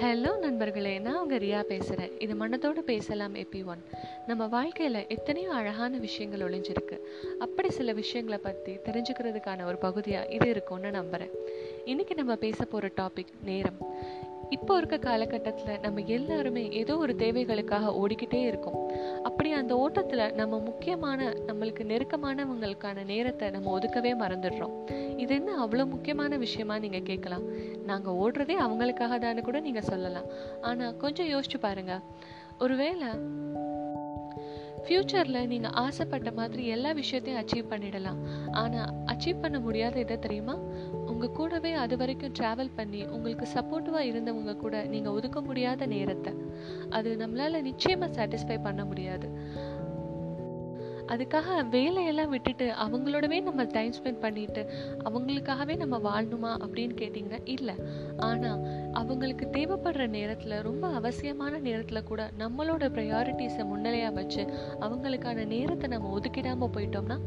Hello நண்பர்களே. நான் உங்கள் ரியா பேசுகிறேன் இது மனதோடு பேசலாம் எப்பி ஒன் நம்ம வாழ்க்கையில் எத்தனையோ அழகான விஷயங்கள் ஒளிஞ்சிருக்கு. அப்படி சில விஷயங்களை பற்றி தெரிஞ்சுக்கிறதுக்கான ஒரு பகுதியாக இது இருக்கும்னு நம்புகிறேன் இன்றைக்கி நம்ம பேச போகிற டாபிக் நேரம். இப்போ இருக்க காலகட்டத்தில் நம்ம எல்லாருமே ஏதோ ஒரு தேவைகளுக்காக ஓடிக்கிட்டே இருக்கோம். அப்படி அந்த ஓட்டத்தில் நம்ம முக்கியமான நம்மளுக்கு நெருக்கமானவங்களுக்கான நேரத்தை நம்ம ஒதுக்கவே மறந்துடுறோம். இது என்ன அவ்வளோ முக்கியமான விஷயமா நீங்கள் கேட்கலாம். நாங்கள் ஓடுறதே அவங்களுக்காக தானே கூட நீங்கள் சொல்லலாம். ஆனால் கொஞ்சம் யோசிச்சு பாருங்க. ஒருவேளை ஃப்யூச்சரில் நீங்கள் ஆசைப்பட்ட மாதிரி எல்லா விஷயத்தையும் அச்சீவ் பண்ணிடலாம். ஆனால் அச்சீவ் பண்ண முடியாத இதை தெரியுமா? உங்கள் கூடவே அது வரைக்கும் ட்ராவல் பண்ணி உங்களுக்கு சப்போர்ட்டிவாக இருந்தவங்க கூட நீங்கள் ஒதுக்க முடியாத நேரத்தை. அது நம்மளால் நிச்சயமாக சாட்டிஸ்ஃபை பண்ண முடியாது. அதுக்காக வேலையெல்லாம் விட்டுட்டு அவங்களோடவே நம்ம டைம் ஸ்பெண்ட் பண்ணிட்டு அவங்களுக்காகவே நம்ம வாழணுமா அப்படின்னு கேட்டிங்கன்னா இல்லை. ஆனால் அவங்களுக்கு தேவைப்படுற நேரத்தில் ரொம்ப அவசியமான நேரத்தில் கூட நம்மளோட ப்ரையாரிட்டிஸை முன்னிலையாக வச்சு அவங்களுக்கான நேரத்தை நம்ம ஒதுக்கிடாமல் போயிட்டோம்னா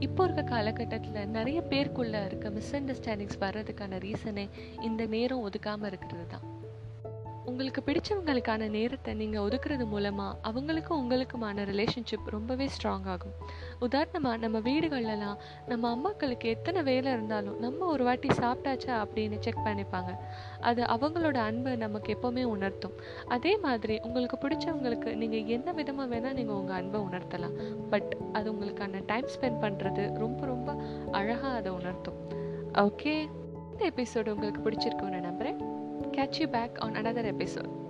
இப்போ இருக்க காலகட்டத்தில் நிறைய பேருக்குள்ளே இருக்க மிஸ் அண்டர்ஸ்டாண்டிங்ஸ் வர்றதுக்கான ரீசனே இந்த நேரம் ஒதுக்காமல் இருக்கிறது தான். உங்களுக்கு பிடிச்சவங்களுக்கான நேரத்தை நீங்கள் ஒதுக்குறது மூலமாக அவங்களுக்கும் உங்களுக்குமான ரிலேஷன்ஷிப் ரொம்பவே ஸ்ட்ராங் ஆகும். உதாரணமாக நம்ம வீடுகள்லாம் நம்ம அம்மாக்களுக்கு எத்தனை வேலை இருந்தாலும் நம்ம ஒரு வாட்டி சாப்பிட்டாச்சா அப்படின்னு செக் பண்ணிப்பாங்க. அது அவங்களோட அன்பை நமக்கு எப்போவுமே உணர்த்தும். அதே மாதிரி உங்களுக்கு பிடிச்சவங்களுக்கு நீங்கள் என்ன விதமாக வேணால் நீங்கள் உங்கள் அன்பை உணர்த்தலாம். பட் அது உங்களுக்கான டைம் ஸ்பெண்ட் பண்ணுறது ரொம்ப ரொம்ப அழகாக அதை உணர்த்தும். ஓகே இந்த எபிசோடு உங்களுக்கு பிடிச்சிருக்குன்னு நம்புகிறேன் catch you back on another episode.